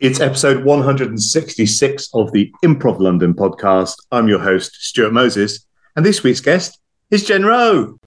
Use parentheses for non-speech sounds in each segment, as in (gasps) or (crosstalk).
It's episode 166 of the Improv London podcast. I'm your host, Stuart Moses, and this week's guest is Jen Rowe.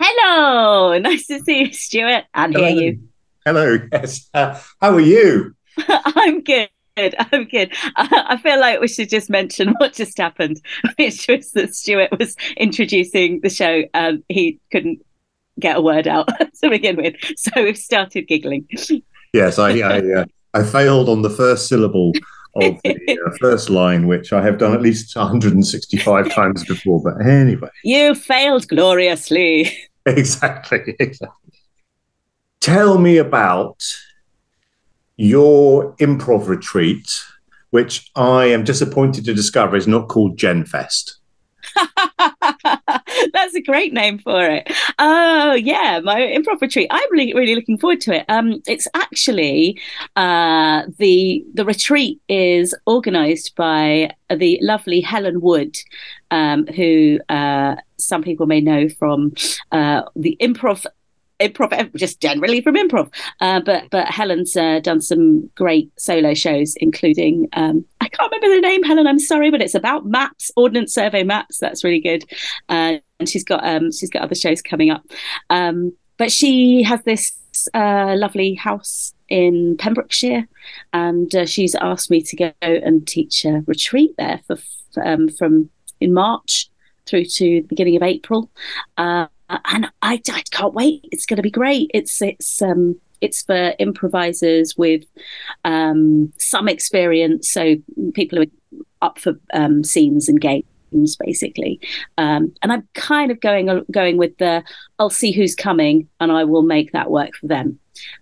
Hello, nice to see you, Stuart, and hear you. Hello, yes. Uh, how are you? (laughs) I'm good. (laughs) I'm good. I, I feel like we should just mention (laughs) what just happened, which was that Stuart was introducing the show and he couldn't get a word out (laughs) to begin with. So we've started giggling. Yes, I I, uh, I failed on the first syllable of the uh, first line, which I have done at least 165 times before. But anyway, You failed gloriously. exactly, exactly. Tell me about your improv retreat, which I am disappointed to discover is not called JenFest. (laughs) That's a great name for it. Oh yeah, my improv retreat. I'm really, really looking forward to it. Um, it's actually uh, the the retreat is organised by the lovely Helen Wood, um, who uh, some people may know from uh, the improv. Improv, just generally from improv, uh, but but Helen's uh, done some great solo shows, including um, I can't remember the name, Helen. I'm sorry, but it's about maps, Ordnance Survey maps. That's really good. Uh, and she's got um, she's got other shows coming up. Um, but she has this uh, lovely house in Pembrokeshire, and uh, she's asked me to go and teach a retreat there for um, from in March through to the beginning of April. Uh, and I, I can't wait. It's going to be great. It's it's um, it's for improvisers with um, some experience, so people who are up for um, scenes and games, basically. Um, and I'm kind of going going with the I'll see who's coming, and I will make that work for them,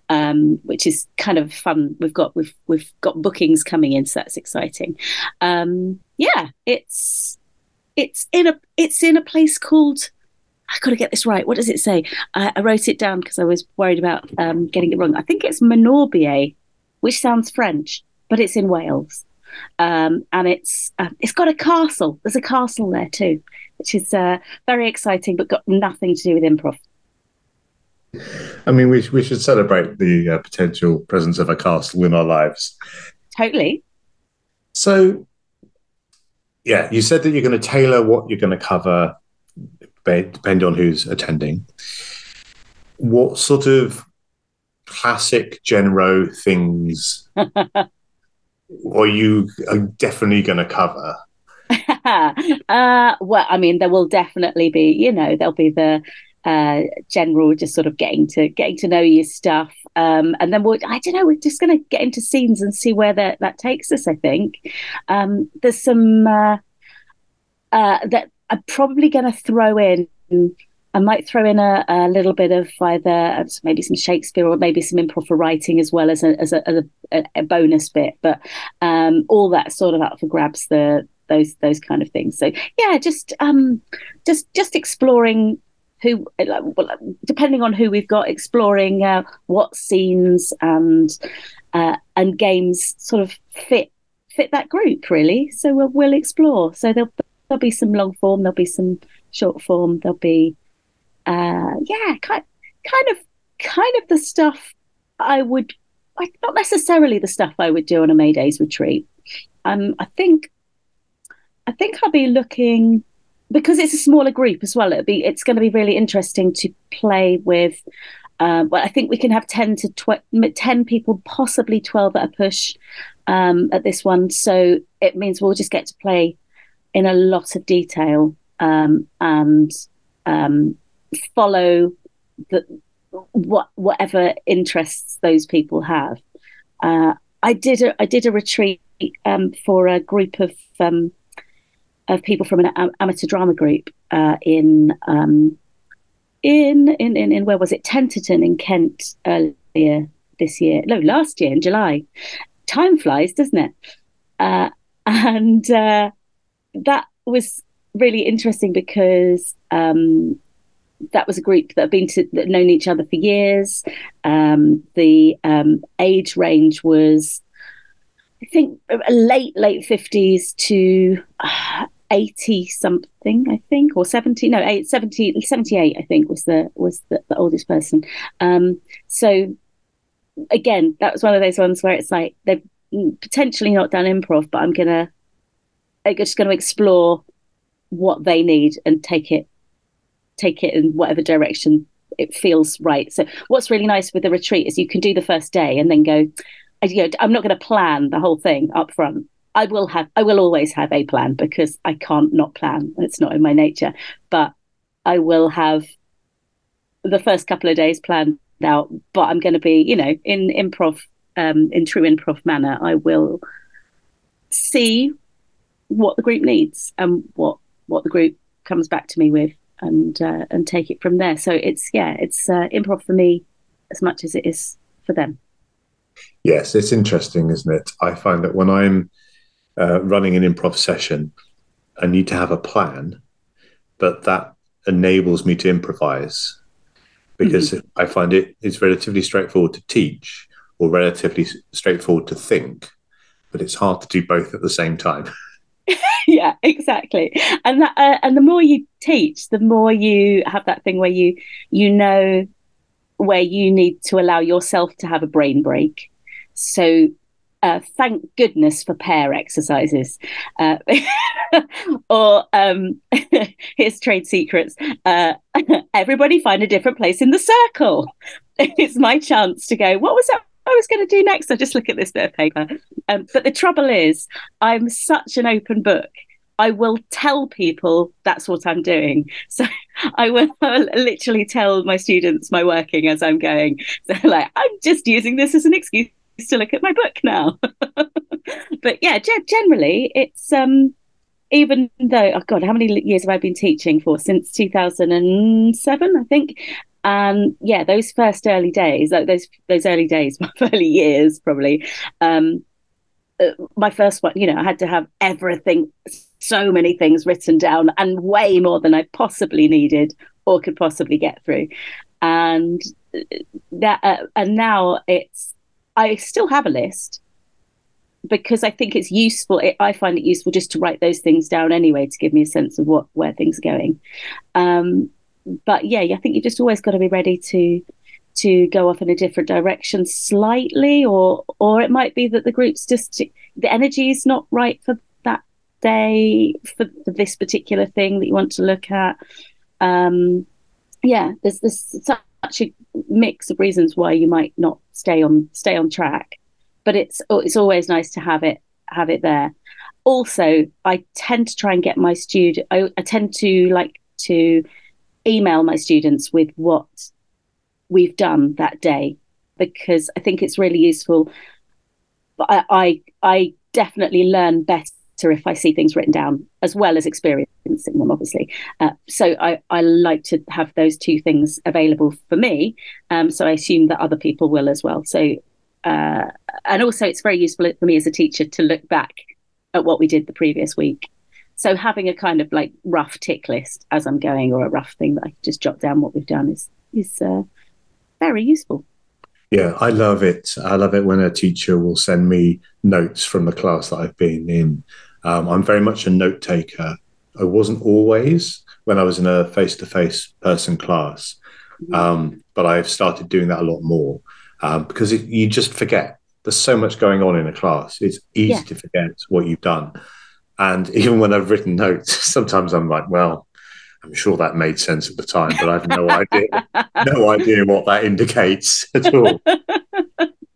um, which is kind of fun. We've got we've we've got bookings coming in, so that's exciting. Um, yeah, it's it's in a it's in a place called I got to get this right. What does it say? I, I wrote it down because I was worried about um, getting it wrong. I think it's Manorbier, which sounds French, but it's in Wales, um, and it's uh, it's got a castle. There's a castle there too, which is uh, very exciting, but got nothing to do with improv. I mean, we we should celebrate the uh, potential presence of a castle in our lives. Totally. So, yeah, you said that you're going to tailor what you're going to cover depending on who's attending. What sort of classic Jen Rowe things (laughs) are you are definitely going to cover? (laughs) uh, well, I mean, there will definitely be, you know, there'll be the uh, general just sort of getting to getting to know your stuff, um, and then we'll, I don't know, we're just going to get into scenes and see where that that takes us. I think um, there's some uh, uh, that I'm probably going to throw in. I might throw in a, a, little bit of either maybe some Shakespeare or maybe some improv for writing as well as a as a, as a, a bonus bit. But um, all that sort of up for grabs. The those those kind of things. So yeah, just um, just just exploring who, well, depending on who we've got, exploring uh, what scenes and uh, and games sort of fit fit that group really. So we'll we'll explore. So there'll there'll be some long form, there'll be some short form, there'll be uh, yeah, kind kind of kind of the stuff I would not necessarily the stuff I would do on a May Days retreat. Um, I think I think I'll be looking because it's a smaller group as well. It'll be it's going to be really interesting to play with. Uh, well, I think we can have ten to tw- ten people, possibly twelve at a push um, at this one. So it means we'll just get to play in a lot of detail um, and um, follow the what whatever interests those people have. Uh, I did a I did a retreat um, for a group of um, of people from an amateur drama group uh, in, um, in in in in where was it Tenterden in Kent earlier this year? No, last year in July. Time flies, doesn't it? Uh, (laughs) and uh, that was really interesting because um, that was a group that had been to, that known each other for years. Um, the um, age range was, I think, late late fifties to uh, 80 something i think or 70 no 8, 70 78 i think was the was the, the oldest person um so again that was one of those ones where it's like they've potentially not done improv but i'm gonna i'm just gonna explore what they need and take it take it in whatever direction it feels right so what's really nice with the retreat is you can do the first day and then go you know, i'm not going to plan the whole thing up front I will have, I will always have a plan because I can't not plan. It's not in my nature. But I will have the first couple of days planned out. But I'm going to be, you know, in improv, um, in true improv manner, I will see what the group needs and what what the group comes back to me with, and uh, and take it from there. So it's yeah, it's uh, improv for me as much as it is for them. Yes, it's interesting, isn't it? I find that when I'm uh, running an improv session, I need to have a plan, but that enables me to improvise because mm-hmm. I find it it's relatively straightforward to teach or relatively straightforward to think, but it's hard to do both at the same time. (laughs) (laughs) yeah, exactly. And that, uh, and the more you teach, the more you have that thing where you you know where you need to allow yourself to have a brain break. So uh, thank goodness for pair exercises. Uh, (laughs) or um, (laughs) here's trade secrets. Uh, everybody find a different place in the circle. it's my chance to go, what was that was going to do next? I just look at this bit of paper. Um, but the trouble is, I'm such an open book. I will tell people that's what I'm doing. (laughs) So I will (laughs) literally tell my students my working as I'm going. (laughs) So like, I'm just using this as an excuse to look at my book now. but yeah, generally, it's um, even though oh god, how many years have I been teaching for? Since two thousand and seven, I think. And yeah, those first early days, like those those early days, (laughs) my early years, probably. Um, uh, my first one, you know, I had to have everything, so many things written down, and way more than I possibly needed or could possibly get through. And uh, that, uh, and now it's I still have a list because I think it's useful. It, I find it useful just to write those things down anyway to give me a sense of what where things are going. Um, but yeah, I think you just always got to be ready to to go off in a different direction slightly, or or it might be that the group's just the energy is not right for that day for, for this particular thing that you want to look at. Um, yeah, there's this such a mix of reasons why you might not stay on stay on track but it's it's always nice to have it have it there also i tend to try and get my student I, I tend to like to email my students with what we've done that day because i think it's really useful I, I I definitely learn better if I see things written down as well as experiencing them, obviously. Uh, so I, I like to have those two things available for me. Um, so I assume that other people will as well. So, uh, and also it's very useful for me as a teacher to look back at what we did the previous week. So having a kind of like rough tick list as I'm going, or a rough thing that I can just jot down what we've done is is uh, very useful. Yeah, I love it. I love it when a teacher will send me notes from the class that I've been in um, I'm very much a note taker. I wasn't always when I was in a face to face person class, mm-hmm. um, but I've started doing that a lot more um, because it, you just forget. There's so much going on in a class. It's easy yeah. to forget what you've done. And (laughs) even when I've written notes, (laughs) sometimes I'm like, well, I'm sure that made sense at the time, but I've no idea, no (laughs) idea what that indicates at all.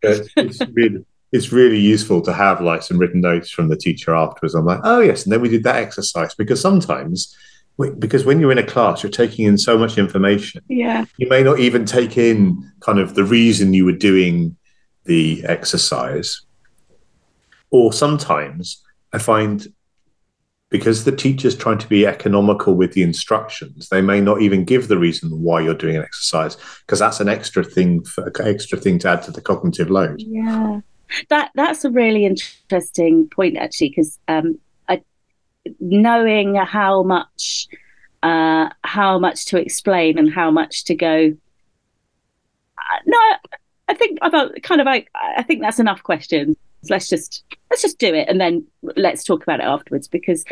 It's, it's really, it's really useful to have like some written notes from the teacher afterwards. I'm like, oh yes, and then we did that exercise because sometimes because when you're in a class, you're taking in so much information. Yeah, you may not even take in kind of the reason you were doing the exercise, or sometimes I find because the teacher's trying to be economical with the instructions, they may not even give the reason why you're doing an exercise because that's an extra thing, for, extra thing to add to the cognitive load. Yeah that that's a really interesting point actually because um, knowing how much uh, how much to explain and how much to go uh, no I think about kind of like I think that's enough questions let's just let's just do it and then let's talk about it afterwards because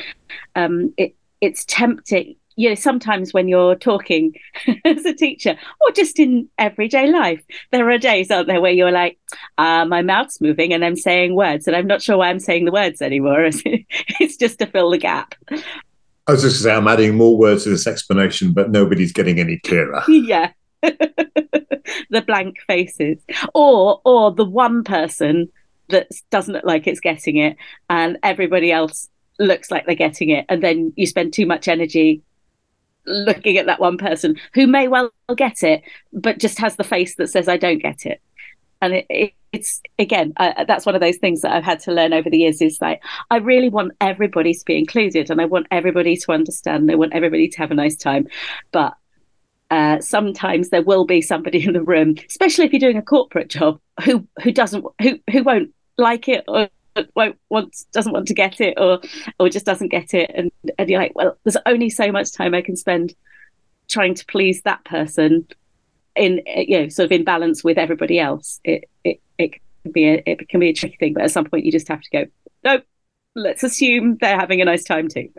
um, it it's tempting you know sometimes when you're talking (laughs) as a teacher or just in everyday life there are days aren't there where you're like uh, my mouth's moving and i'm saying words and i'm not sure why i'm saying the words anymore. (laughs) It's just to fill the gap. I was just going to say i'm adding more words to this explanation but nobody's getting any clearer. (laughs) Yeah. The blank faces. Or or the one person that doesn't look like it's getting it and everybody else looks like they're getting it and then you spend too much energy looking at that one person who may well get it but just has the face that says i don't get it. And it, it, it's again that's one of those things that i've had to learn over the years is like i really want everybody to be included and i want everybody to understand i want everybody to have a nice time. But uh, sometimes there will be somebody (laughs) in the room, especially if you're doing a corporate job, who who doesn't who who won't like it or doesn't want to get it or or just doesn't get it, and and you're like, well, there's only so much time I can spend trying to please that person in you know sort of in balance with everybody else. It it it can be a it can be a tricky thing, but at some point you just have to go, no, let's assume they're having a nice time too.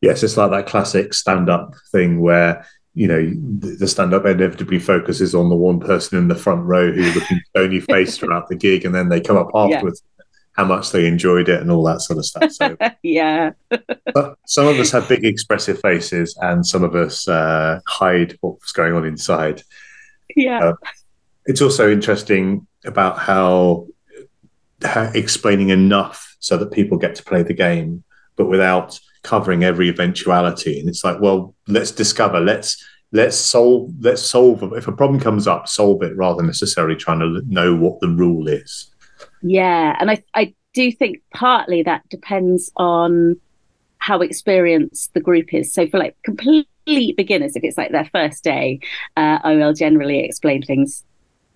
Yes, it's like that classic stand up thing where you know, the stand up inevitably focuses on the one person in the front row who's looking stony faced (laughs) throughout the gig, and then they come up afterwards yeah. how much they enjoyed it and all that sort of stuff. So, (laughs) yeah. but some of us have big expressive faces, and some of us uh, hide what's going on inside. Yeah. Uh, it's also interesting about how, how explaining enough so that people get to play the game, but without covering every eventuality. And it's like well let's discover let's let's solve let's solve if a problem comes up solve it rather than necessarily trying to know what the rule is. Yeah and i i do think partly that depends on how experienced the group is. So for like complete beginners if it's like their first day uh, i will generally explain things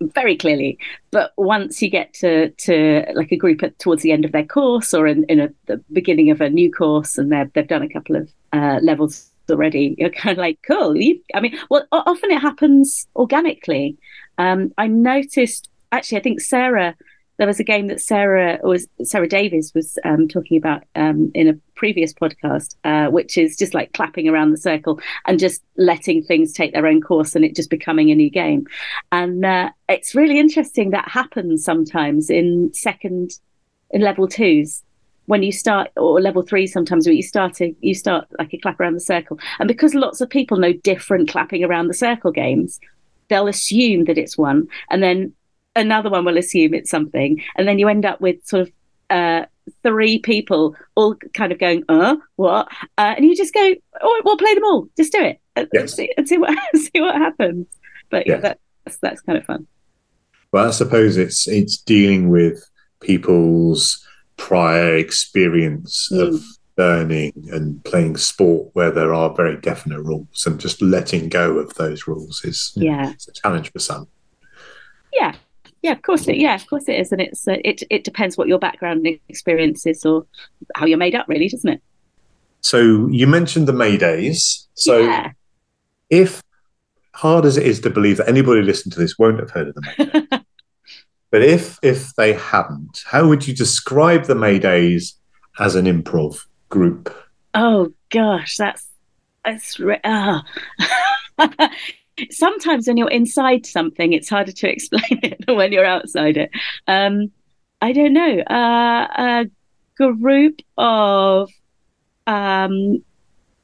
very clearly. But once you get to to like a group at, towards the end of their course or in, in a, the beginning of a new course, and they've they've done a couple of uh, levels already, you're kind of like, cool. You, I mean, well, often it happens organically. Um, I noticed actually, I think Sarah there was a game that Sarah was Sarah Davies was um, talking about um, in a previous podcast, uh, which is just like clapping around the circle and just letting things take their own course and it just becoming a new game. And uh, it's really interesting that happens sometimes in second in level twos when you start or level three sometimes when you start a, you start like a clap around the circle and because lots of people know different clapping around the circle games they'll assume that it's one and then another one will assume it's something, and then you end up with sort of uh, three people all kind of going, "Uh, what?" Uh, and you just go, "Oh, we'll play them all. Just do it and, yes. see, and see what (laughs) see what happens." But yeah, yes. that's that's kind of fun. Well, I suppose it's it's dealing with people's prior experience mm. of learning and playing sport where there are very definite rules and just letting go of those rules is yeah it's a challenge for some yeah yeah, of course it. Yeah, of course it is, and it's uh, it. It depends what your background and experience is or how you're made up, really, doesn't it? So you mentioned the Maydays. So yeah. if hard as it is to believe that anybody listening to this won't have heard of the Maydays, (laughs) but if if they haven't, how would you describe the Maydays as an improv group? Oh gosh, that's that's re- oh. (laughs) sometimes when you're inside something, it's harder to (laughs) explain it than when you're outside it. Um, I don't know. Uh, a group of um,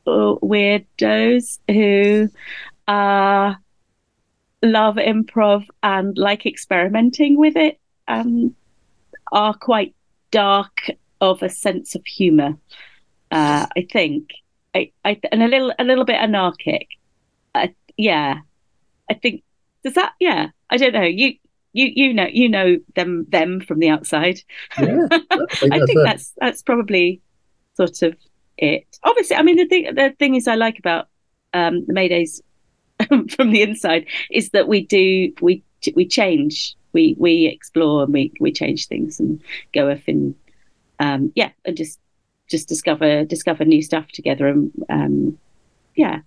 weirdos who uh, love improv and like experimenting with it um, are quite dark of a sense of humor. Uh, I think, I, I, and a little, a little bit anarchic yeah, I think does that. Yeah, I don't know. You you you know you know them them from the outside. Yeah, (laughs) I think, I think that's that's probably sort of it. Obviously, I mean the thing the thing is I like about um, the Maydays (laughs) from the inside is that we do we we change we we explore and we we change things and go off and um, yeah and just just discover discover new stuff together and um, yeah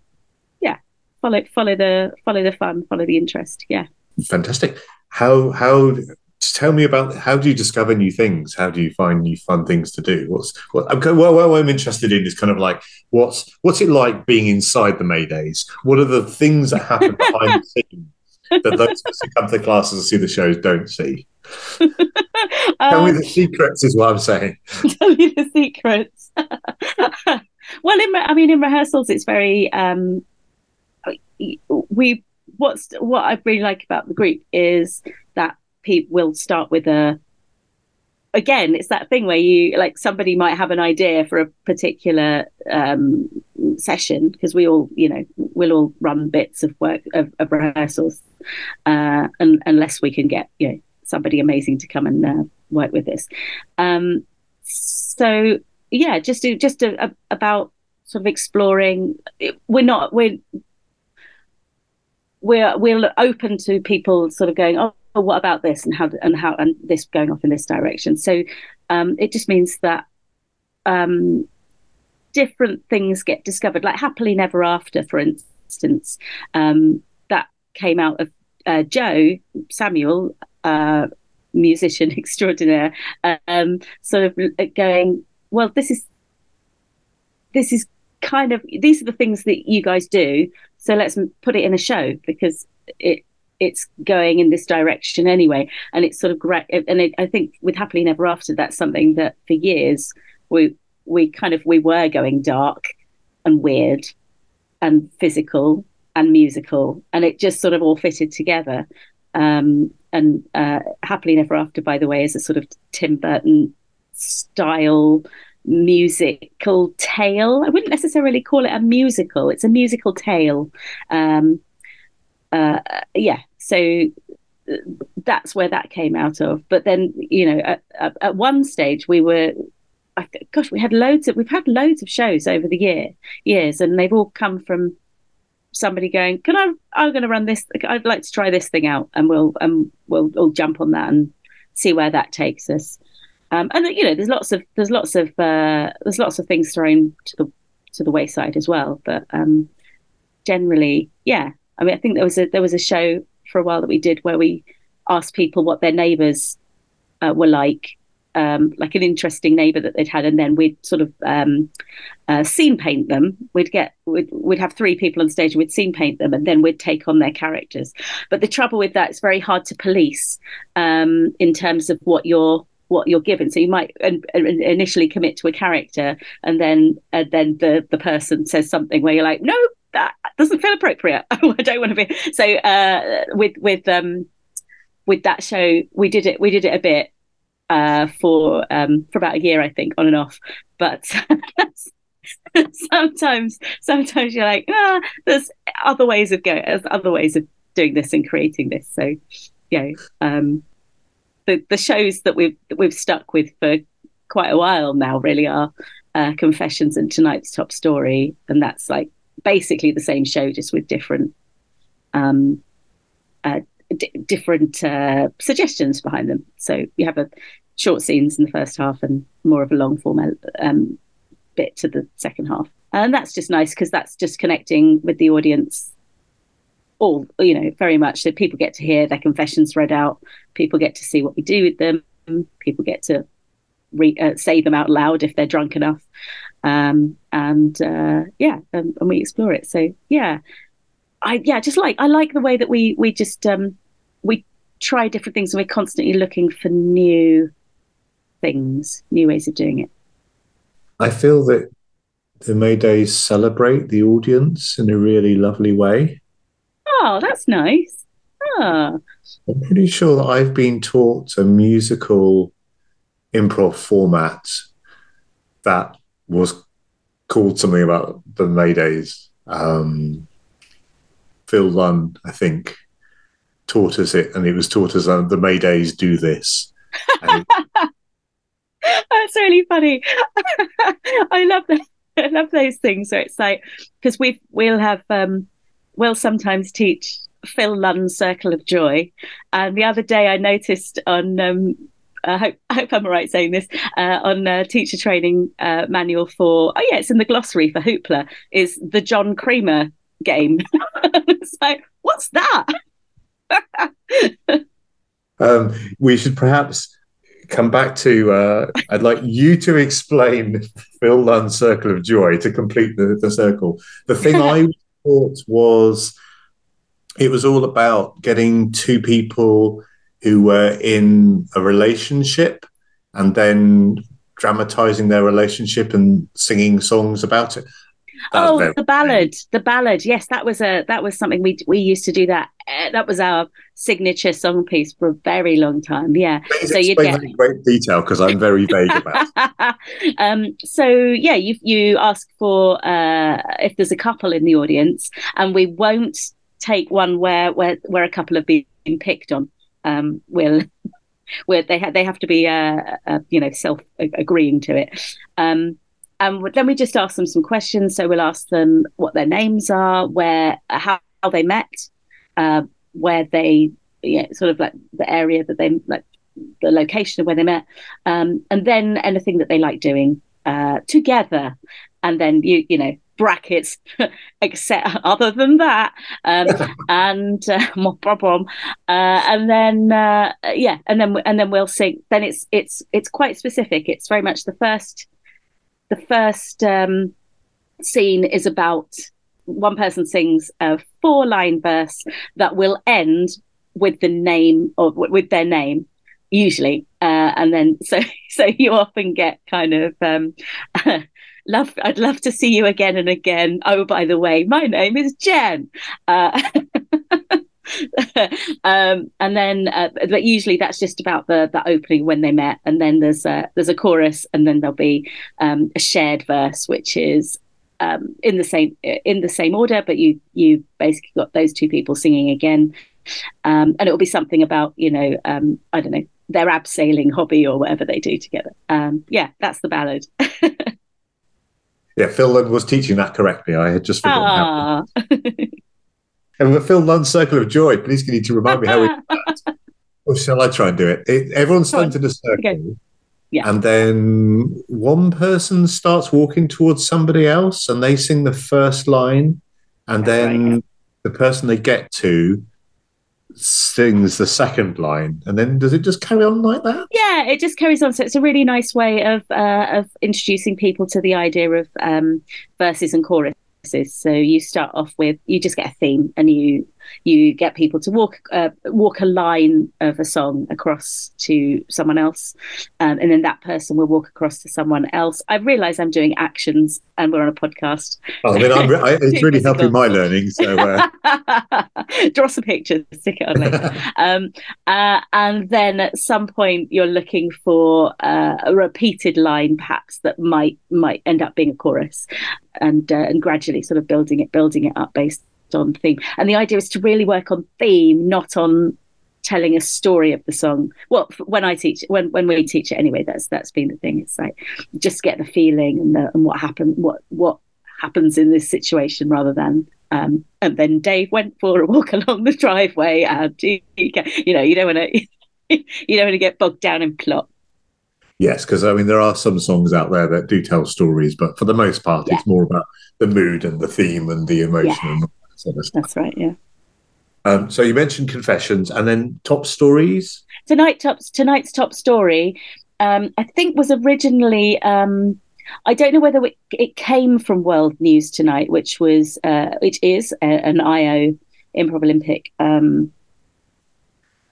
follow follow the follow the fun, follow the interest. Yeah. Fantastic. How how tell me about how do you discover new things? How do you find new fun things to do? What's what? I'm well, what I'm interested in is kind of like what's what's it like being inside the Maydays? What are the things that happen behind the scenes that those who come to the classes and see the shows don't see? um, (laughs) tell me the secrets is what I'm saying. (laughs) Tell me the secrets. (laughs) well, in I mean, in rehearsals, it's very um, we. What's what I really like about the group is that people will start with a again it's that thing where you like somebody might have an idea for a particular um, session because we all you know we'll all run bits of work of, of rehearsals uh, and, unless we can get you know somebody amazing to come and uh, work with us um, so yeah just to, just to, uh, about sort of exploring we're not we're we're we're open to people sort of going oh what about this and how and how and this going off in this direction. So um, it just means that um, different things get discovered, like happily never after, for instance, um, that came out of uh, Joe Samuel, uh, musician (laughs) extraordinaire, um, sort of uh, going, well, this is this is kind of these are the things that you guys do so let's put it in a show because it it's going in this direction anyway. And it's sort of great. And it, I think with Happily Never After, that's something that for years we we kind of we were going dark and weird and physical and musical, and it just sort of all fitted together. Um, and uh, Happily Never After, by the way, is a sort of Tim Burton style musical tale. I wouldn't necessarily call it a musical. It's a musical tale. Um, uh, yeah, so that's where that came out of. But then, you know, at, at, one stage we were, gosh, we had loads of, we've had loads of shows over the year years, and they've all come from somebody going, "Can I? I'm going to run this. I'd like to try this thing out, and we'll um we'll all jump on that and see where that takes us." Um, and you know, there's lots of there's lots of uh, there's lots of things thrown to the to the wayside as well. But um, generally, yeah, I mean, I think there was a there was a show for a while that we did where we asked people what their neighbours uh, were like, um, like an interesting neighbour that they'd had, and then we'd sort of um, uh, scene paint them. We'd get we'd, we'd have three people on stage, and we'd scene paint them, and then we'd take on their characters. But the trouble with that, it's very hard to police um, in terms of what you're what you're given. So you might initially commit to a character, and then and then the the person says something where you're like, no, that doesn't feel appropriate. (laughs) I don't want to be. So uh, with with um with that show, we did it. We did it a bit uh, for um, for about a year, I think, on and off. But (laughs) sometimes, sometimes you're like, ah, there's other ways of going. There's other ways of doing this and creating this. So, know, um, the the shows that we've that we've stuck with for quite a while now really are uh, Confessions and Tonight's Top Story, and that's like basically the same show, just with different um, uh, d- different uh, suggestions behind them. So you have a short scenes in the first half and more of a long form um, bit to the second half, and that's just nice because that's just connecting with the audience. All you know, very much. So people get to hear their confessions read out. People get to see what we do with them. People get to re- uh, say them out loud if they're drunk enough um, and uh, yeah, and, and, we explore it. So yeah, I yeah just like I like the way that we we just um, we try different things and we're constantly looking for new things, new ways of doing it. I feel that the Maydays celebrate the audience in a really lovely way. Oh, that's nice. Oh. I'm pretty sure that I've been taught a musical improv format that was called something about the Maydays. Um, Phil Lunn, I think, taught us it, and it was taught us uh, the Maydays do this. (laughs) That's really funny. (laughs) I love that. (laughs) I love those things. So it's like because we we'll have um, we'll sometimes teach Phil Lunn's Circle of Joy, and the other day I noticed on um, I hope, (laughs) I hope I'm right saying this, uh, on a teacher training uh, manual for, oh yeah, it's in the glossary for Hoopla, is the John Creamer game. (laughs) it's like, what's that? (laughs) Um, we should perhaps come back to. Uh, I'd like you to explain Phil Lunn's Circle of Joy to complete the, the circle. The thing I was it was all about getting two people who were in a relationship and then dramatizing their relationship and singing songs about it. Oh, the ballad, the ballad. Yes, that was a that was something we we used to do. That uh, that was our signature song piece for a very long time. Yeah, Please so you get in great detail because I'm very vague about. (laughs) um, so yeah, you you ask for uh, if there's a couple in the audience, and we won't take one where where where a couple have been picked on. Um, we'll (laughs) where they have they have to be uh, uh, you know self agreeing to it. Um, and then we just ask them some questions. So we'll ask them what their names are, where how, how they met, uh, where they yeah, sort of like the area that they like the location of where they met, um, and then anything that they like doing uh, together. And then you you know brackets (laughs) except (laughs) other than that um, (laughs) and uh, more problem uh, and then uh, yeah and then and then we'll sing then it's it's it's quite specific it's very much the first the first um, scene is about one person sings a four line verse that will end with the name or with their name usually uh, and then (laughs) so so you often get kind of um, (laughs) love I'd love to see you again and again. Oh, by the way, my name is Jen. Uh, (laughs) (laughs) um, and then, uh, but usually that's just about the the opening when they met, and then there's a there's a chorus, and then there'll be um, a shared verse, which is um, in the same in the same order, but you you basically got those two people singing again, um, and it will be something about you know um, I don't know their abseiling hobby or whatever they do together. Um, yeah, that's the ballad. (laughs) Yeah, Phil was teaching that correctly. I had just forgotten. (laughs) and with Phil Lunn's Circle of Joy, please can you to remind me how we (laughs) Or shall I try and do it? it everyone's stands in a circle. Okay. Yeah. And then one person starts walking towards somebody else and they sing the first line. And That's then right, yeah. the person they get to sings the second line and then does it just carry on like that yeah it just carries on so it's a really nice way of uh, of introducing people to the idea of um, verses and chorus so you start off with you just get a theme and you you get people to walk uh, walk a line of a song across to someone else, um, and then that person will walk across to someone else. I realise I'm doing actions, and we're on a podcast. Oh, I mean, I'm, I, (laughs) it's really helping my learning. So uh... (laughs) draw some pictures, stick it on later, (laughs) um, uh, and then at some point you're looking for uh, a repeated line, perhaps that might might end up being a chorus, and uh, and gradually sort of building it, building it up based on theme. And the idea is to really work on theme, not on telling a story of the song. Well, when I teach, when when we teach it anyway, that's that's been the thing. It's like just get the feeling and the, and what happened, what what happens in this situation, rather than. Um, and then Dave went for a walk (laughs) along the driveway, and you, you know you don't want to (laughs) you don't want to get bogged down in plot. Yes, because I mean there are some songs out there that do tell stories, but for the most part, yeah. it's more about the mood and the theme and the emotion yeah. Sort of. That's right. Yeah. Um, so you mentioned confessions, and then top stories. Tonight, top tonight's top story, um, I think was originally. Um, I don't know whether it, it, came from World News Tonight, which was uh, which is a, an IO Improv Olympic um,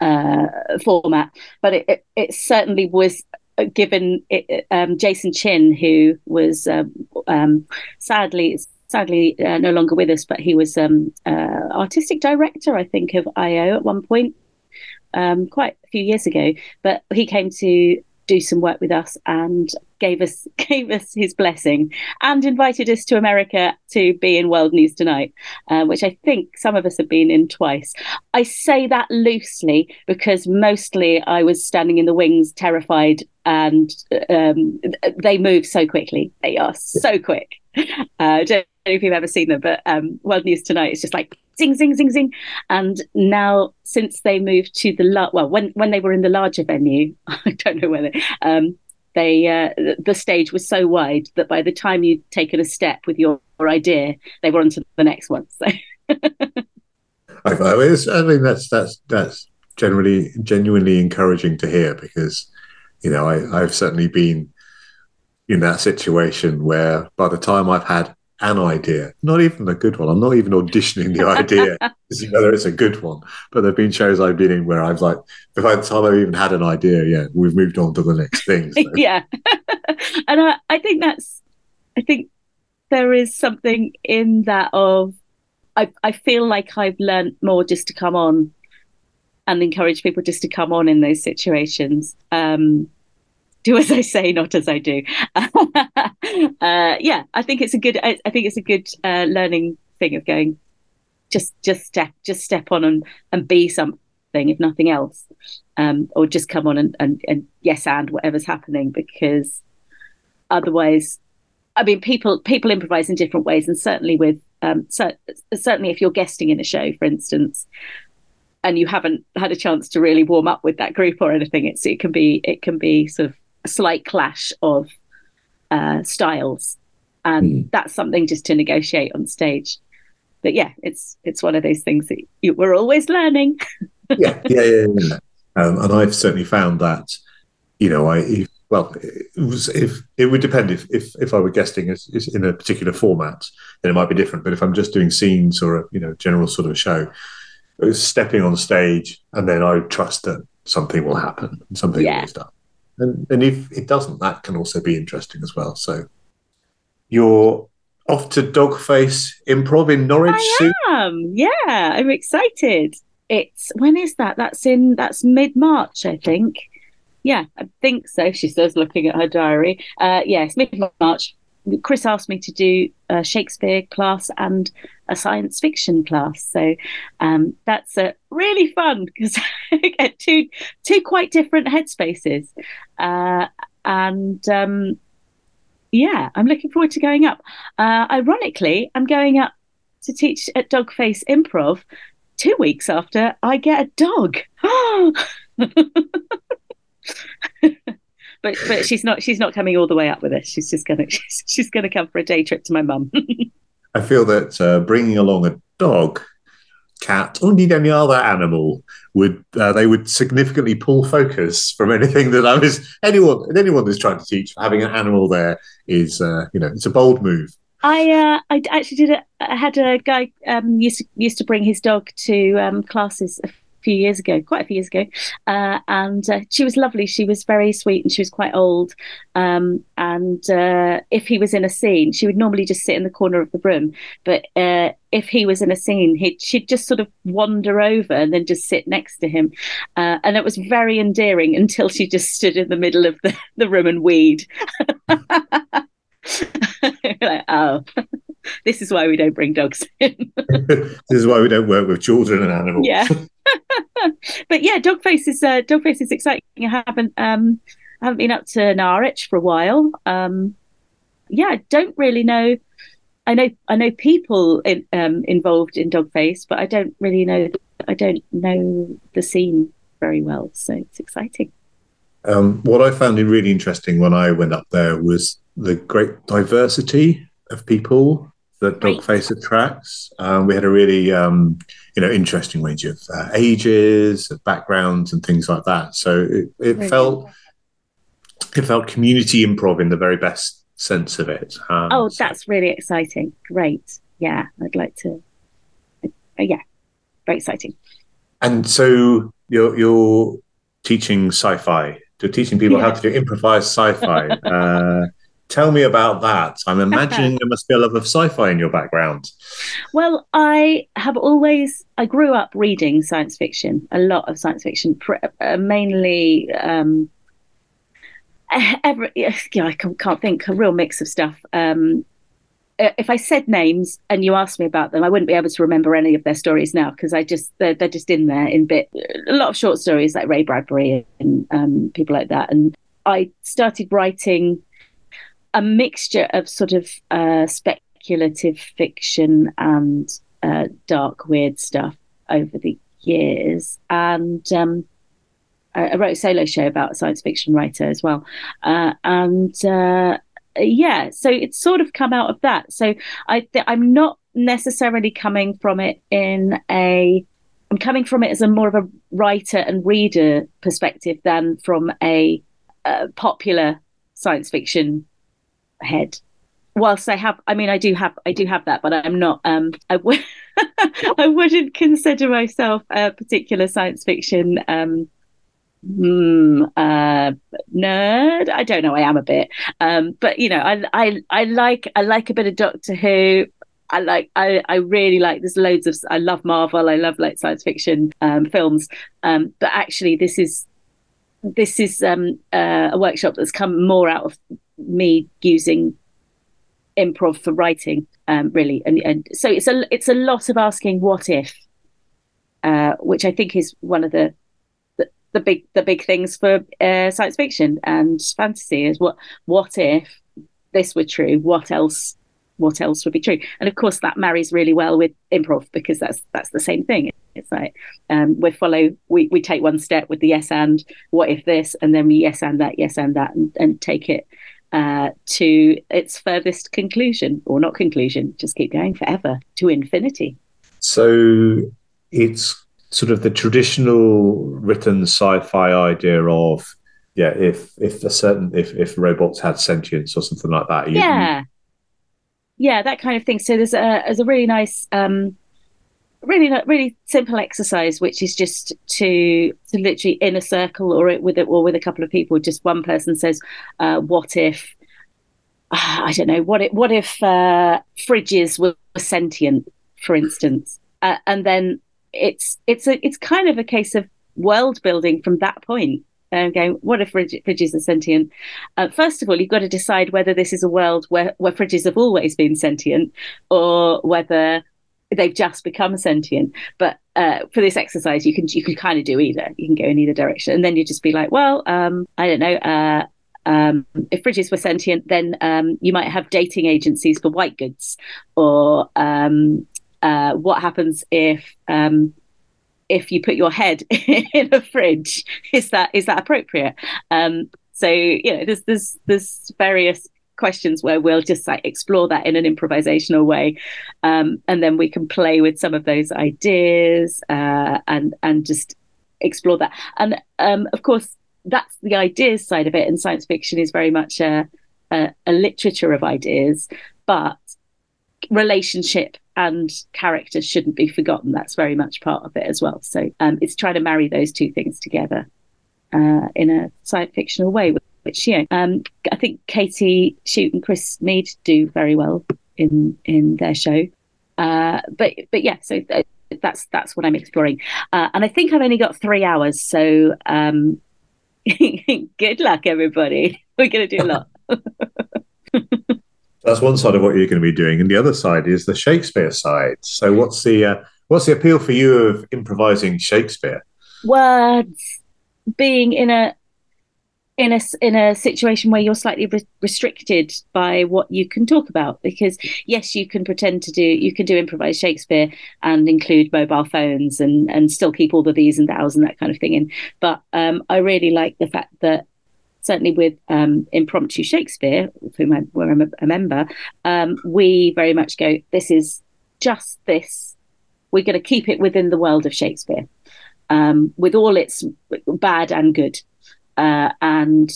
uh, format, but it, it, it, certainly was given it, um, Jason Chin, who was um, sadly sadly uh, no longer with us, but he was um, uh, artistic director, I think, of IO at one point, um, quite a few years ago. But he came to do some work with us and gave us (laughs) gave us his blessing and invited us to America to be in World News Tonight, uh, which I think some of us have been in twice. I say that loosely because mostly I was standing in the wings, terrified, and um, they move so quickly. They are so quick. Uh, don't if you've ever seen them, but um, World News Tonight is just like zing, zing, zing, zing. And now, since they moved to the la- well, when when they were in the larger venue, (laughs) I don't know whether um, they uh, the stage was so wide that by the time you'd taken a step with your, your idea, they were on to the next one. So. (laughs) I, I mean, that's that's that's generally genuinely encouraging to hear because you know I, I've certainly been in that situation where by the time I've had an idea, not even a good one, I'm not even auditioning the idea (laughs) to see whether it's a good one. But there've been shows I've been in where I've like, by the time I've even had an idea, yeah, we've moved on to the next thing. So. (laughs) yeah, (laughs) and I, I think that's, I think there is something in that of, I I feel like I've learned more just to come on, and encourage people just to come on in those situations. Um, do as I say, not as I do. (laughs) uh, yeah, I think it's a good. I, I think it's a good uh, learning thing of going. Just, just step, just step on and and be something, if nothing else, um, or just come on and, and and yes and whatever's happening because otherwise, I mean, people people improvise in different ways, and certainly with um, so, certainly if you're guesting in a show, for instance, and you haven't had a chance to really warm up with that group or anything, it's it can be it can be sort of slight clash of uh, styles, and mm. that's something just to negotiate on stage. But yeah, it's it's one of those things that you, we're always learning. (laughs) yeah, yeah, yeah. yeah. Um, and I've certainly found that, you know, I if, well, it was if it would depend if if, if I were guesting as, as in a particular format, then it might be different. But if I'm just doing scenes or a you know general sort of show, stepping on stage and then I trust that something will happen and something yeah. will be done. And, and if it doesn't, that can also be interesting as well. So you're off to Dogface Improv in Norwich. I soon? am. Yeah, I'm excited. It's when is that? That's in that's mid March, I think. Yeah, I think so. She says, looking at her diary. Uh, yes, mid March. Chris asked me to do a Shakespeare class and a science fiction class, so um, that's uh, really fun because (laughs) I get two two quite different headspaces, uh, and um, yeah, I'm looking forward to going up. Uh, ironically, I'm going up to teach at Dogface Improv two weeks after I get a dog. (gasps) (laughs) but but she's not she's not coming all the way up with us. She's just gonna (laughs) she's, she's gonna come for a day trip to my mum. (laughs) I feel that uh, bringing along a dog, cat, or indeed any other animal would uh, they would significantly pull focus from anything that I was anyone anyone that's trying to teach. Having an animal there is uh, you know it's a bold move. I uh, I actually did. A, I had a guy um, used to, used to bring his dog to um, classes few years ago, quite a few years ago, uh, and uh, she was lovely. She was very sweet, and she was quite old. Um, and uh, if he was in a scene, she would normally just sit in the corner of the room. But uh, if he was in a scene, he'd, she'd just sort of wander over and then just sit next to him, uh, and it was very endearing (laughs) until she just stood in the middle of the, the room and weed. (laughs) (laughs) like, oh, (laughs) this is why we don't bring dogs (laughs) in. this is why we don't work with children and animals. Yeah. but yeah, Dogface is uh, Dogface is exciting. I haven't um, I haven't been up to Norwich for a while. Um, yeah, I don't really know. I know I know people in, um, involved in Dogface, but I don't really know. I don't know the scene very well, so it's exciting. Um, what I found really interesting when I went up there was the great diversity of people that Dogface attracts. Um, we had a really, um, you know, interesting range of uh, ages, of backgrounds, and things like that. So it, it really felt it felt community improv in the very best sense of it. Um, oh, that's really exciting! Great, yeah, I'd like to. Uh, yeah, very exciting. And so you're you're teaching sci-fi. You're teaching people yeah. how to do improvised sci-fi. (laughs) uh, Tell me about that. I'm (laughs) imagining there must be a love of sci-fi in your background. Well, I have always I grew up reading science fiction, a lot of science fiction, uh, mainly um, (laughs) every, yeah, I can't think a real mix of stuff. Um, if I said names and you asked me about them, I wouldn't be able to remember any of their stories now because I just they're, they're, just in there in bit. A lot of short stories like Ray Bradbury and um, people like that. And I started writing a mixture of sort of uh, speculative fiction and uh, dark, weird stuff over the years. And um, I, I, wrote a solo show about a science fiction writer as well. Uh, and uh, yeah, so it's sort of come out of that. So I th- I'm not necessarily coming from it in a I'm coming from it as a more of a writer and reader perspective than from a, a popular science fiction head. Whilst I have, I mean, I do have, I do have that, but I'm not. Um, I w- (laughs) I wouldn't consider myself a particular science fiction um, mm, uh, nerd. I don't know. I am a bit, um, but you know, I I I like I like a bit of Doctor Who. I like I, I really like there's loads of I love Marvel I love like science fiction um, films um, but actually this is this is um, uh, a workshop that's come more out of me using improv for writing um, really and, and so it's a it's a lot of asking what if uh, which I think is one of the, the big the big things for uh, science fiction and fantasy is what what if this were true what else what else would be true? And of course, that marries really well with improv because that's that's the same thing. It's like um, we follow, we we take one step with the yes and what if this, and then we yes and that, yes and that, and, and take it uh, to its furthest conclusion or not conclusion. Just keep going forever to infinity. So it's sort of the traditional written sci-fi idea of yeah, if if a certain if if robots had sentience or something like that, you, yeah. You, yeah, that kind of thing. So there's a there's a really nice, um, really really simple exercise, which is just to to literally in a circle or with it or with a couple of people. Just one person says, uh, "What if?" Uh, (sighs) I don't know. What if what if uh, fridges were sentient, for instance, uh, and then it's it's a it's kind of a case of world building from that point um, going, what if fridges are sentient? Uh, first of all, you've got to decide whether this is a world where, where fridges have always been sentient or whether they've just become sentient. But uh, for this exercise, you can you can kind of do either. You can go in either direction, and then you just be like, well, um, I don't know. Uh, um, if fridges were sentient, then um, you might have dating agencies for white goods, or um, uh, what happens if um, if you put your head (laughs) in a fridge is that is that appropriate um, so you know there's there's there's various questions where we'll just like explore that in an improvisational way um, and then we can play with some of those ideas uh, and and just explore that and um, of course that's the ideas side of it and science fiction is very much a, a, a literature of ideas but relationship and character shouldn't be forgotten. That's very much part of it as well. So um, it's trying to marry those two things together uh, in a science fictional way, which you know, um, I think Katy Schutte and Chris Mead do very well in in their show. Uh, but but yeah, so th- uh, that's that's what I'm exploring, uh, and I think I've only got three hours. So um, (laughs) good luck, everybody. (laughs) We're going to do a lot. (laughs) That's one side of what you're going to be doing, and the other side is the Shakespeare side. So, what's the uh, what's the appeal for you of improvising Shakespeare? Words, being in a in a in a situation where you're slightly re- restricted by what you can talk about because yes you can pretend to do you can do improvised shakespeare and include mobile phones and and still keep all the these and thous and that kind of thing in. But um, i really like the fact that certainly with um, impromptu Shakespeare, whom I, where I'm a, a member, um, we very much go, this is just this. We're going to keep it within the world of Shakespeare, um, with all its bad and good, uh, and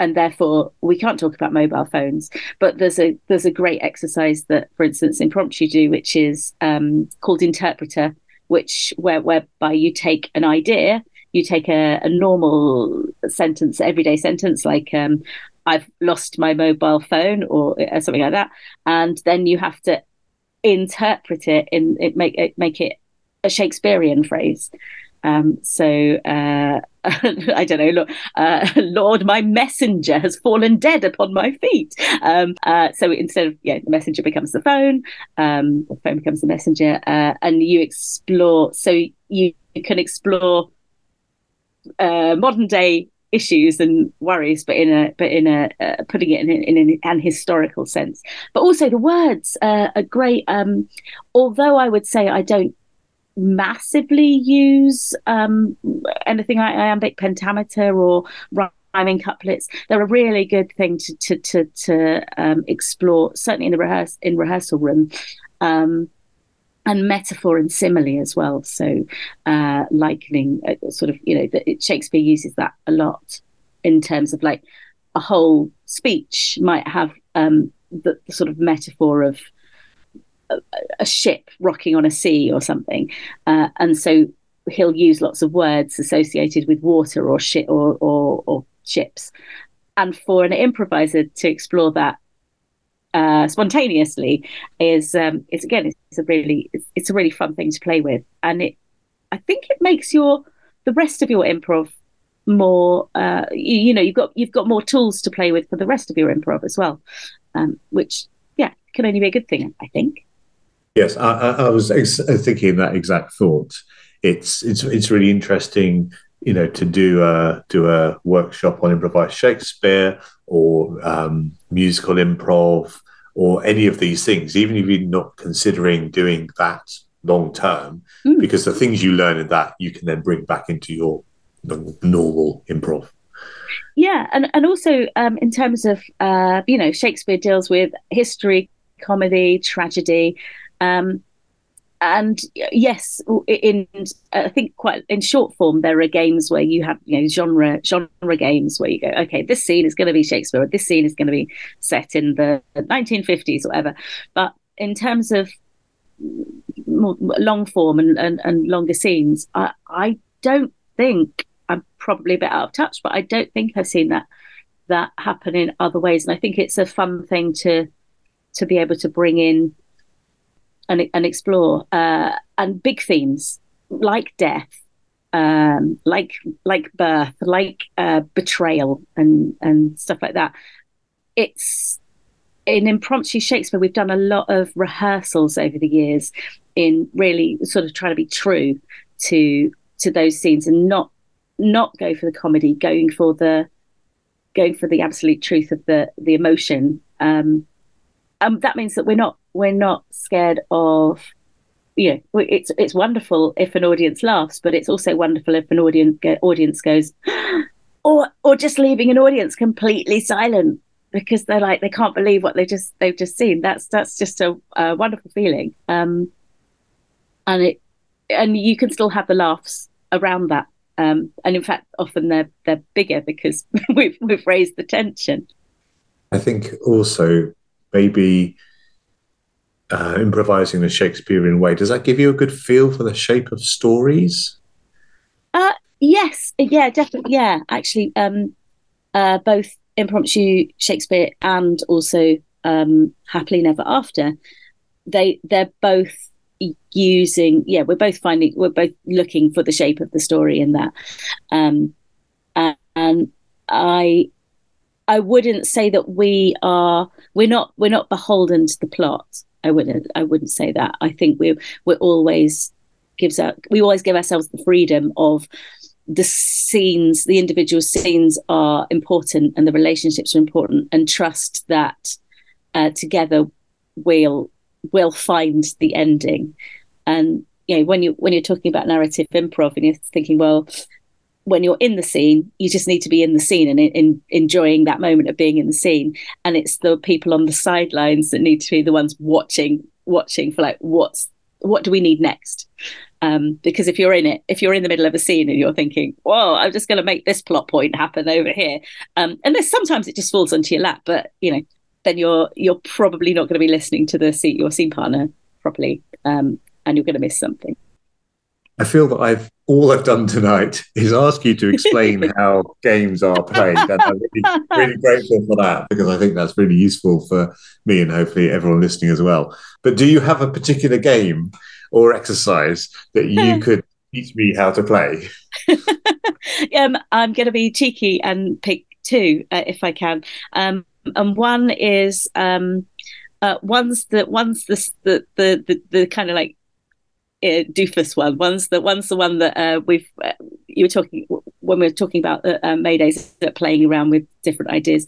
and therefore we can't talk about mobile phones. But there's a there's a great exercise that, for instance, impromptu do, which is um, called interpreter, which where whereby you take an idea you take a, a normal sentence, everyday sentence like um, "I've lost my mobile phone" or uh, something like that, and then you have to interpret it in it make it make it a Shakespearean phrase. Um, so uh, (laughs) I don't know. Look, uh, (laughs) Lord, my messenger has fallen dead upon my feet. Um, uh, so instead of yeah, the messenger becomes the phone. Um, the phone becomes the messenger, uh, and you explore. So you, you can explore uh, modern day issues and worries, but in a but in a uh, putting it in, in, in, an historical sense. But also the words uh, are great. Um, although I would say I don't massively use um, anything like iambic pentameter or rhyming couplets. They're a really good thing to to to, to um, explore. Certainly in the rehearse in rehearsal room. Um, and metaphor and simile as well. So, uh, likening, uh, sort of, you know, that Shakespeare uses that a lot in terms of like a whole speech might have um, the, the, sort of metaphor of a, ship rocking on a sea or something, uh, and so he'll use lots of words associated with water or ship or, or, or ships. And for an improviser to explore that uh, spontaneously is um, is again it's a really it's, it's, a really fun thing to play with, and it I think it makes your the rest of your improv more uh, you, you, know you've got you've got more tools to play with for the rest of your improv as well, um, which yeah can only be a good thing I think. Yes, I, I was ex- thinking that exact thought. It's it's it's really interesting you know to do a do a workshop on improvised Shakespeare or um, musical improv or any of these things, even if you're not considering doing that long term, mm. because the things you learn in that you can then bring back into your normal improv. Yeah, and and also um, in terms of uh, you know Shakespeare deals with history, comedy, tragedy. Um, and yes, in I think quite in short form, there are games where you have you know genre genre games where you go, okay, this scene is going to be Shakespeare, this scene is going to be set in the 1950s, or whatever. But in terms of long form and, and, and longer scenes, I, I don't think I'm probably a bit out of touch, but I don't think I've seen that that happen in other ways, and I think it's a fun thing to to be able to bring in and, and explore uh, and big themes like death um, like like birth like uh, betrayal and and stuff like that. It's in impromptu shakespeare we've done a lot of rehearsals over the years in really sort of trying to be true to to those scenes and not not go for the comedy going for the going for the absolute truth of the the emotion. Um, um, that means that we're not we're not scared of you know it's it's wonderful if an audience laughs but it's also wonderful if an audience audience goes (gasps) or or just leaving an audience completely silent because they're like they can't believe what they just they've just seen. That's that's just a, a wonderful feeling. Um and it and you can still have the laughs around that. Um and in fact often they're they're bigger because (laughs) we've we've raised the tension. I think also maybe uh, improvising the Shakespearean way, does that give you a good feel for the shape of stories? Uh, yes, yeah, definitely. Yeah, actually, um, uh, both impromptu Shakespeare and also um, happily never after. They they're both using yeah we're both finding we're both looking for the shape of the story in that um and, and i i wouldn't say that we are we're not we're not beholden to the plot I wouldn't I wouldn't say that. I think we're we're always gives out we always give ourselves the freedom of the scenes, the individual scenes are important and the relationships are important and trust that uh, together we'll we'll find the ending. And you know, when you when you're talking about narrative improv and you're thinking, well, when you're in the scene, you just need to be in the scene and in, in, enjoying that moment of being in the scene. And it's the people on the sidelines that need to be the ones watching, watching for like what's what do we need next? Um, because if you're in it, if you're in the middle of a scene and you're thinking, "Well, I'm just going to make this plot point happen over here," um, and there's sometimes it just falls onto your lap, but you know, then you're you're probably not going to be listening to the scene, your scene partner properly, um, and you're going to miss something. I feel that I've all I've done tonight (laughs) is ask you to explain (laughs) how games are played. And I'm really, really, grateful for that because I think that's really useful for me and hopefully everyone listening as well. But do you have a particular game or exercise that you (laughs) could teach me how to play? um, I'm going to be cheeky and pick two uh, if I can. Um, and one is um, uh, one's the one's the the the, the, the kind of like uh, doofus one. One's the one's the one that uh, we've uh, you were talking when we were talking about uh, uh Maydays uh, playing around with different ideas.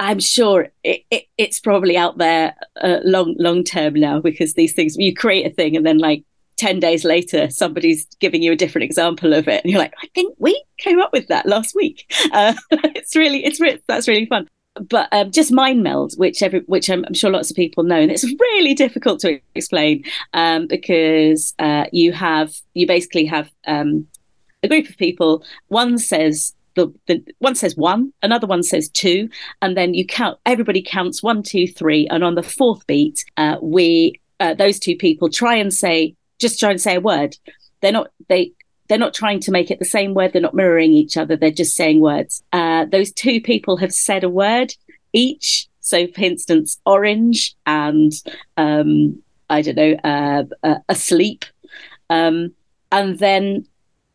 I'm sure it, it, it's probably out there uh, long long term now because these things you create a thing and then like 10 days later somebody's giving you a different example of it and you're like i think we came up with that last week (laughs) uh, it's really it's that's really fun but um, just mind meld, which every, which I'm, I'm, sure lots of people know, and it's (laughs) really difficult to explain um, because uh, you have you basically have um, a group of people. One says the, the one says one, another one says two, and then you count. Everybody counts one, two, three, and on the fourth beat, uh, we uh, those two people try and say just try and say a word. They're not they they're not trying to make it the same word. They're not mirroring each other. They're just saying words. Uh, those two people have said a word each. So, for instance, orange and um, I don't know, uh, uh, asleep. Um, and then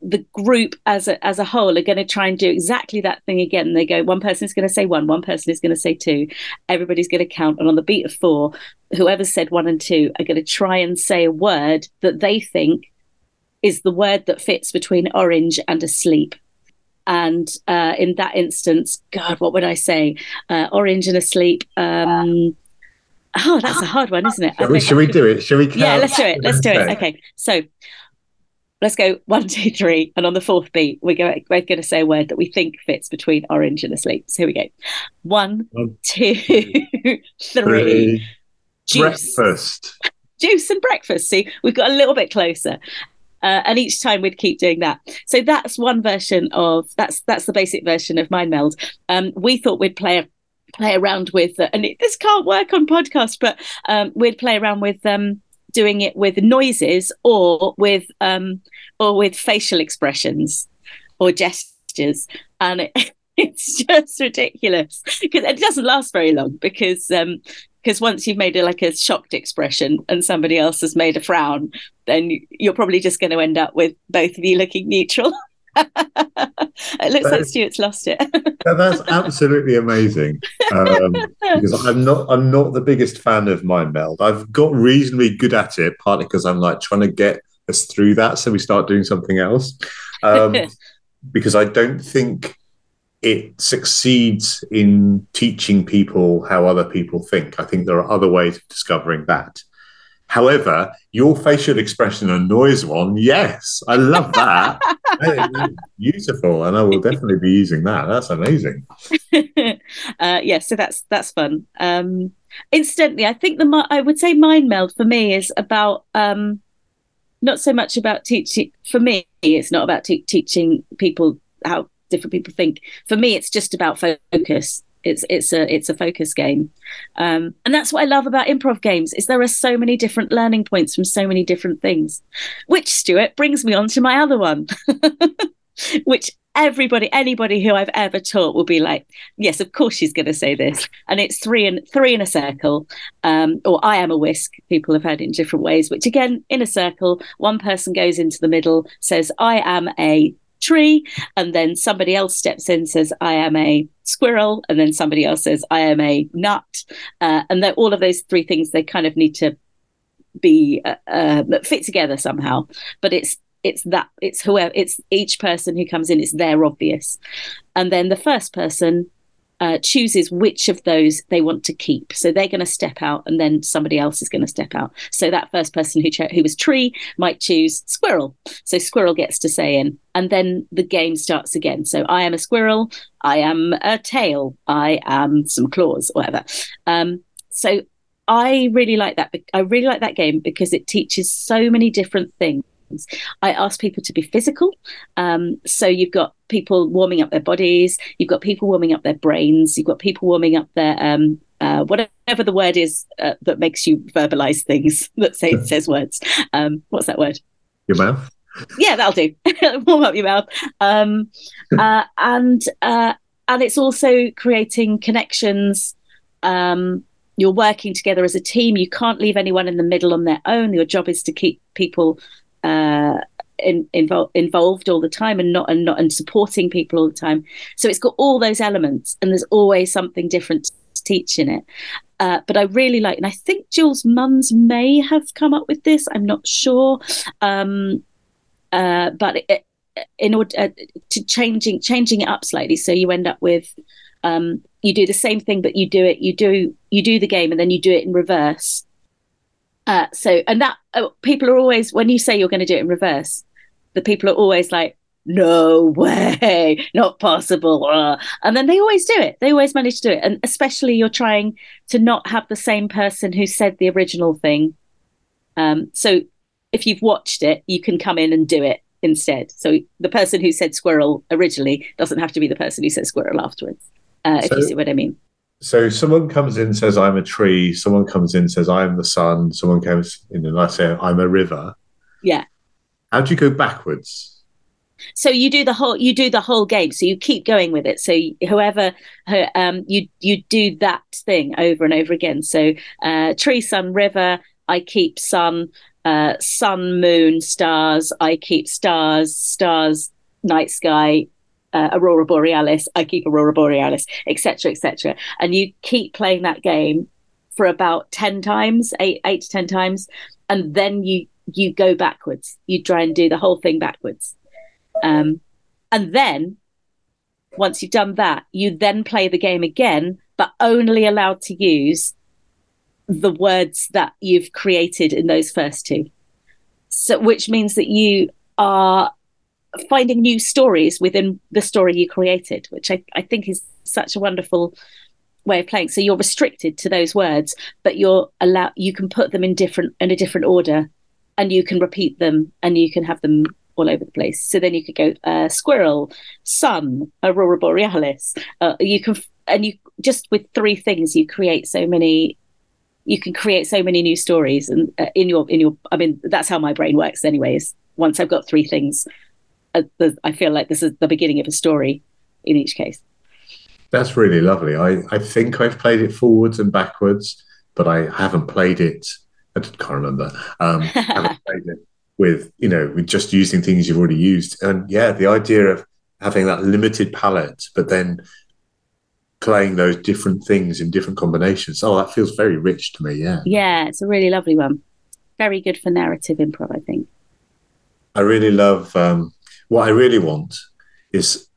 the group as a, as a whole are going to try and do exactly that thing again. They go, one person is going to say one, one person is going to say two. Everybody's going to count. And on the beat of four, whoever said one and two are going to try and say a word that they think is the word that fits between orange and asleep. And uh, in that instance, God, what would I say? Uh, orange and asleep. Um, oh, that's a hard one, isn't it? Shall we, should we do it? Shall we? Count? Yeah, let's do it. Let's do it. Okay, so let's go one, two, three, and on the fourth beat, we're going, we're going to say a word that we think fits between orange and asleep. So here we go. One, one two, three. three. Juice. Breakfast. Juice and breakfast. See, we've got a little bit closer. Uh, and each time we'd keep doing that. So that's one version of that's that's the basic version of Mind Meld. Um, we thought we'd play play around with, uh, and it, this can't work on podcast, but um, we'd play around with um, doing it with noises or with um, or with facial expressions or gestures, and it, it's just ridiculous because it doesn't last very long because um, because once you've made a, like a shocked expression and somebody else has made a frown, then you're probably just going to end up with both of you looking neutral. (laughs) it looks like Stuart's lost it. (laughs) that's absolutely amazing. Um, (laughs) because I'm not, I'm not the biggest fan of mind meld. I've got reasonably good at it, partly because I'm like trying to get us through that, so we start doing something else. Um, because I don't think it succeeds in teaching people how other people think. I think there are other ways of discovering that. However, your facial expression annoys one, yes, I love that. (laughs) beautiful, and I will definitely be using that. That's amazing. (laughs) uh, yeah, so that's that's fun. Um, incidentally, I think the I would say mind meld for me is about um, not so much about teaching. For me, it's not about te- teaching people how different people think. For me, it's just about focus. It's it's a it's a focus game, um, and that's what I love about improv games. Is there are so many different learning points from so many different things, which Stuart brings me on to my other one, (laughs) which everybody anybody who I've ever taught will be like, yes, of course she's going to say this, and it's three and three in a circle, um, or I am a whisk. People have heard it in different ways, which again in a circle, one person goes into the middle, says I am a tree and then somebody else steps in says i am a squirrel and then somebody else says i am a nut. Uh, and then all of those three things they kind of need to be uh, uh, fit together somehow. But it's it's that it's whoever it's each person who comes in it's their obvious. And then the first person uh, chooses which of those they want to keep. So they're going to step out, and then somebody else is going to step out. So that first person who cho- who was tree might choose squirrel. So squirrel gets to say in, and then the game starts again. So I am a squirrel. I am a tail. I am some claws, whatever. Um, so I really like that. I really like that game because it teaches so many different things I ask people to be physical. Um, so you've got people warming up their bodies, you've got people warming up their brains, you've got people warming up their um, uh, whatever the word is uh, that makes you verbalize things (laughs) that say says words. Um, what's that word? Your mouth. Yeah, that'll do. (laughs) Warm up your mouth. Um, (laughs) uh, and uh, and it's also creating connections. Um, you're working together as a team. You can't leave anyone in the middle on their own. Your job is to keep people uh, in, involved involved all the time and not and not and supporting people all the time. So it's got all those elements, and there's always something different to teach in it. Uh, but I really like, and I think Jules Munns may have come up with this. I'm not sure, um, uh, but it, in order uh, to changing changing it up slightly, so you end up with um, you do the same thing, but you do it you do you do the game and then you do it in reverse. Uh, so, and that uh, people are always, when you say you're going to do it in reverse, the people are always like, no way, not possible. Uh, and then they always do it. They always manage to do it. And especially you're trying to not have the same person who said the original thing. Um, so if you've watched it, you can come in and do it instead. So the person who said squirrel originally doesn't have to be the person who said squirrel afterwards, uh, if you see what I mean. So someone comes in and says, I'm a tree. Someone comes in and says, I'm the sun. Someone comes in and I say, I'm a river. Yeah. How do you go backwards? so you do the whole you do the whole game so you keep going with it so whoever um you you do that thing over and over again so uh tree sun river i keep sun uh sun moon stars i keep stars stars night sky uh, aurora borealis i keep aurora borealis etc etc and you keep playing that game for about 10 times 8 8 to 10 times and then you you go backwards. You try and do the whole thing backwards. Um, and then once you've done that, you then play the game again, but only allowed to use the words that you've created in those first two. So, which means that you are finding new stories within the story you created, which I, I think is such a wonderful way of playing. So you're restricted to those words, but you're allowed you can put them in different in a different order and you can repeat them and you can have them all over the place. So then you could go uh, squirrel, sun, aurora borealis. Uh, you can and you just with three things you create so many. You can create so many new stories, and uh, in your in your. I mean, that's how my brain works. Anyways, once I've got three things, I feel like this is the beginning of a story in each case. That's really lovely. I, I think I've played it forwards and backwards, but I haven't played it. I can't remember. Um, (laughs) haven't played it with you know with just using things you've already used and yeah the idea of having that limited palette but then playing those different things in different combinations oh that feels very rich to me yeah yeah it's a really lovely one very good for narrative improv i think i really love um, what i really want is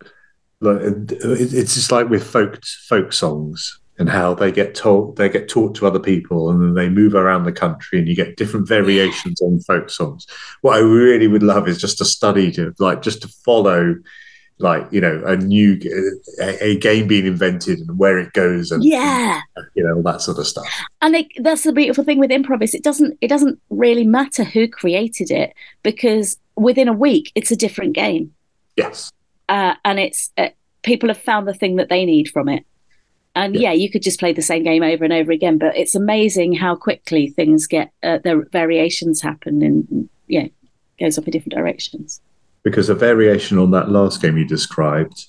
it's just like with folk folk songs and how they get told they get taught to other people and then they move around the country and you get different variations on folk songs. What i really would love is just a study to like just to follow like you know a new a, a game being invented and where it goes and yeah. and, you know all that sort of stuff. And it, that's the beautiful thing with improv is it doesn't it doesn't really matter who created it because within a week it's a different game yes uh, and it's uh, people have found the thing that they need from it and yeah. yeah. you could just play the same game over and over again but it's amazing how quickly things get uh, the variations happen and yeah goes off in different directions because a variation on that last game you described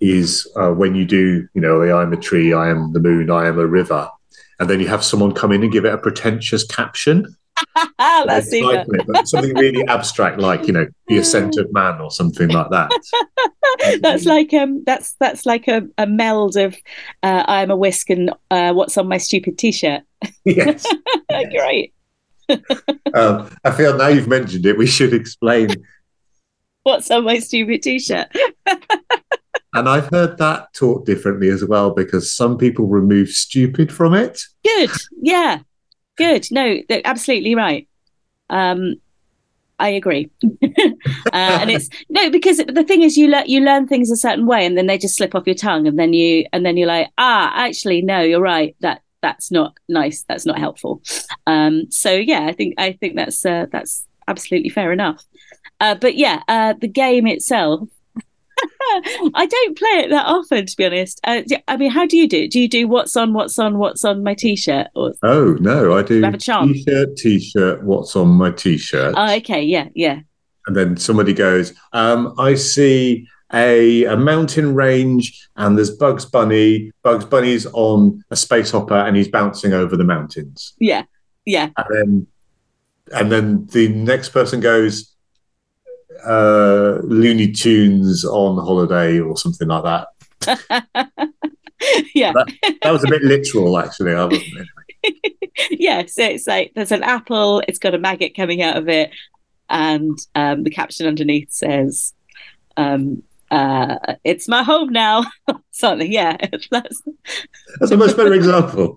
is uh, when you do you know i am a tree i am the moon i am a river and then you have someone come in and give it a pretentious caption (laughs) That's super. It, something really abstract, like you know, the ascent of man or something like that. (laughs) that's like um, that's that's like a, a meld of uh, "I am a whisk" and uh, "What's on my stupid t-shirt." (laughs) Yes, great. um, I feel now you've mentioned it, we should explain what's on my stupid t-shirt. and I've heard that taught differently as well because some people remove stupid from it. Good, yeah, Good. No, absolutely right. Um, I agree. (laughs) uh, and it's no because the thing is you learn you learn things a certain way and then they just slip off your tongue and then you and then you're like ah actually no you're right that that's not nice that's not helpful. Um, so yeah I think I think that's uh, that's absolutely fair enough. Uh, but yeah uh, the game itself (laughs) I don't play it that often, to be honest. Uh, I mean, how do you do it? Do you do what's on, what's on, what's on my t-shirt? Or oh no, I do. Have a charm? T-shirt, t-shirt. What's on my t-shirt? Oh, okay, yeah, yeah. And then somebody goes, um, I see a, a mountain range, and there's Bugs Bunny. Bugs Bunny's on a space hopper, and he's bouncing over the mountains. Yeah, yeah. And then, and then the next person goes uh, Looney Tunes on holiday or something like that. (laughs) yeah, that, that, was a bit literal, actually. I wasn't. (laughs) yeah, so it's like there's an apple, it's got a maggot coming out of it, and um, the caption underneath says, um, uh, "It's my home now." (laughs) Something, yeah. That's, that's a much better example.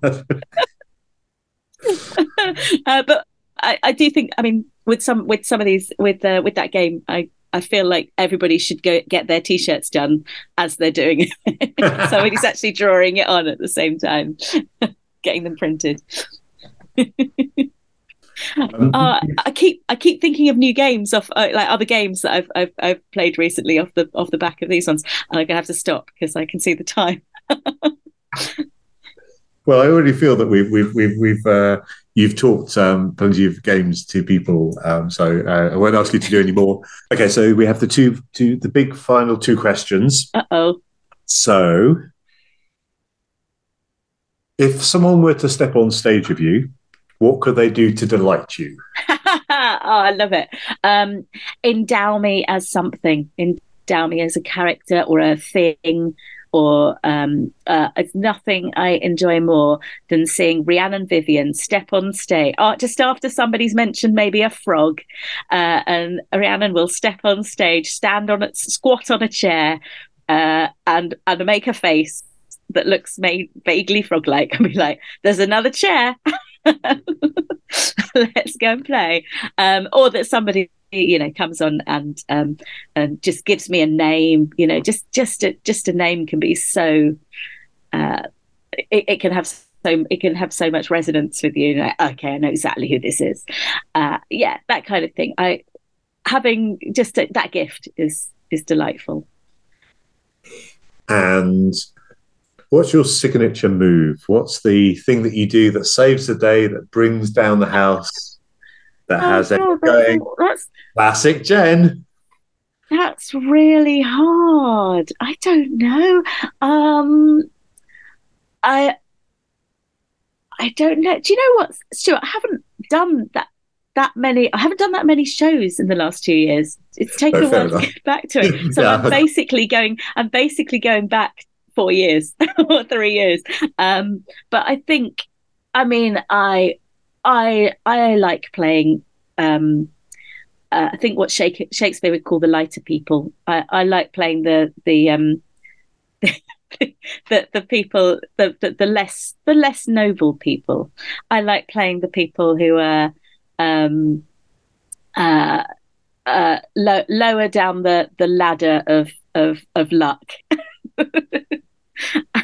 uh, but I, I do think, I mean, with some with some of these with uh, with that game, I I feel like everybody should go get their t-shirts done as they're doing it. (laughs) (laughs) Somebody's actually drawing it on at the same time, (laughs) getting them printed. Um, uh, I keep I keep thinking of new games off uh, like other games that I've, I've I've played recently off the off the back of these ones, and I'm gonna have to stop because I can see the time. Well, I already feel that we've we've we've, we've uh, you've talked um, plenty of games to people, um, so uh, I won't ask you to do any more. Okay, so we have the two two the big final two questions. Uh oh. So, if someone were to step on stage with you what could they do to delight you? (laughs) oh, I love it. Um, endow me as something. Endow me as a character or a thing. Or um, uh, it's nothing I enjoy more than seeing Rhiannon Vivian step on stage uh, just after somebody's mentioned maybe a frog, uh, and Rhiannon will step on stage, stand on it, squat on a chair, uh, and and make a face that looks made vaguely frog-like, and be like, "There's another chair." (laughs) let's go and play um, or that somebody you know comes on and um, and just gives me a name you know just just a, just a name can be so uh, it, it, can have so it can have so much resonance with you okay i know exactly who this is. Uh, yeah that kind of thing. I having just a, that gift is is delightful. And What's your signature move? What's the thing that you do that saves the day, that brings down the house, that oh, has God, going? That's, Classic Jen. That's really hard. I don't know. Um, I I don't know. Do you know what, Stuart? I haven't done that that many. I haven't done that many shows in the last two years. It's taken no, a while enough. to get back to it. (laughs) So yeah. I'm basically going. I'm basically going back four years (laughs) or three years. Um, but I think, I mean, I I I like playing. Um, uh, I think what Shakespeare would call the lighter people. I, I like playing the the um, (laughs) the the people the, the, the less the less noble people. I like playing the people who are um, uh, uh, lo- lower down the the ladder of of of luck. (laughs) (laughs)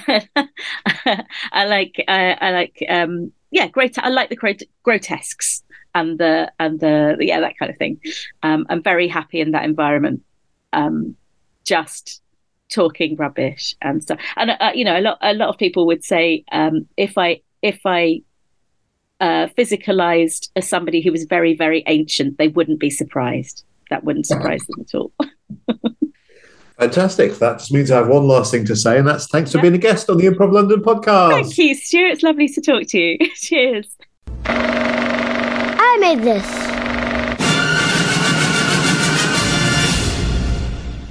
I like I, I like um yeah great I like the grotesques and the and the yeah that kind of thing. Um, I'm very happy in that environment. Um, just talking rubbish and stuff. And uh, you know, a lot a lot of people would say um, if I if I uh, physicalized as somebody who was very very ancient, they wouldn't be surprised. That wouldn't surprise them at all. (laughs) Fantastic. That just means I have one last thing to say, and that's thanks for being a guest on the Improv London podcast. Thank you, Stuart. It's lovely to talk to you. (laughs) Cheers. I made this.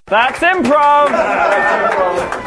That's improv. That's (laughs) improv.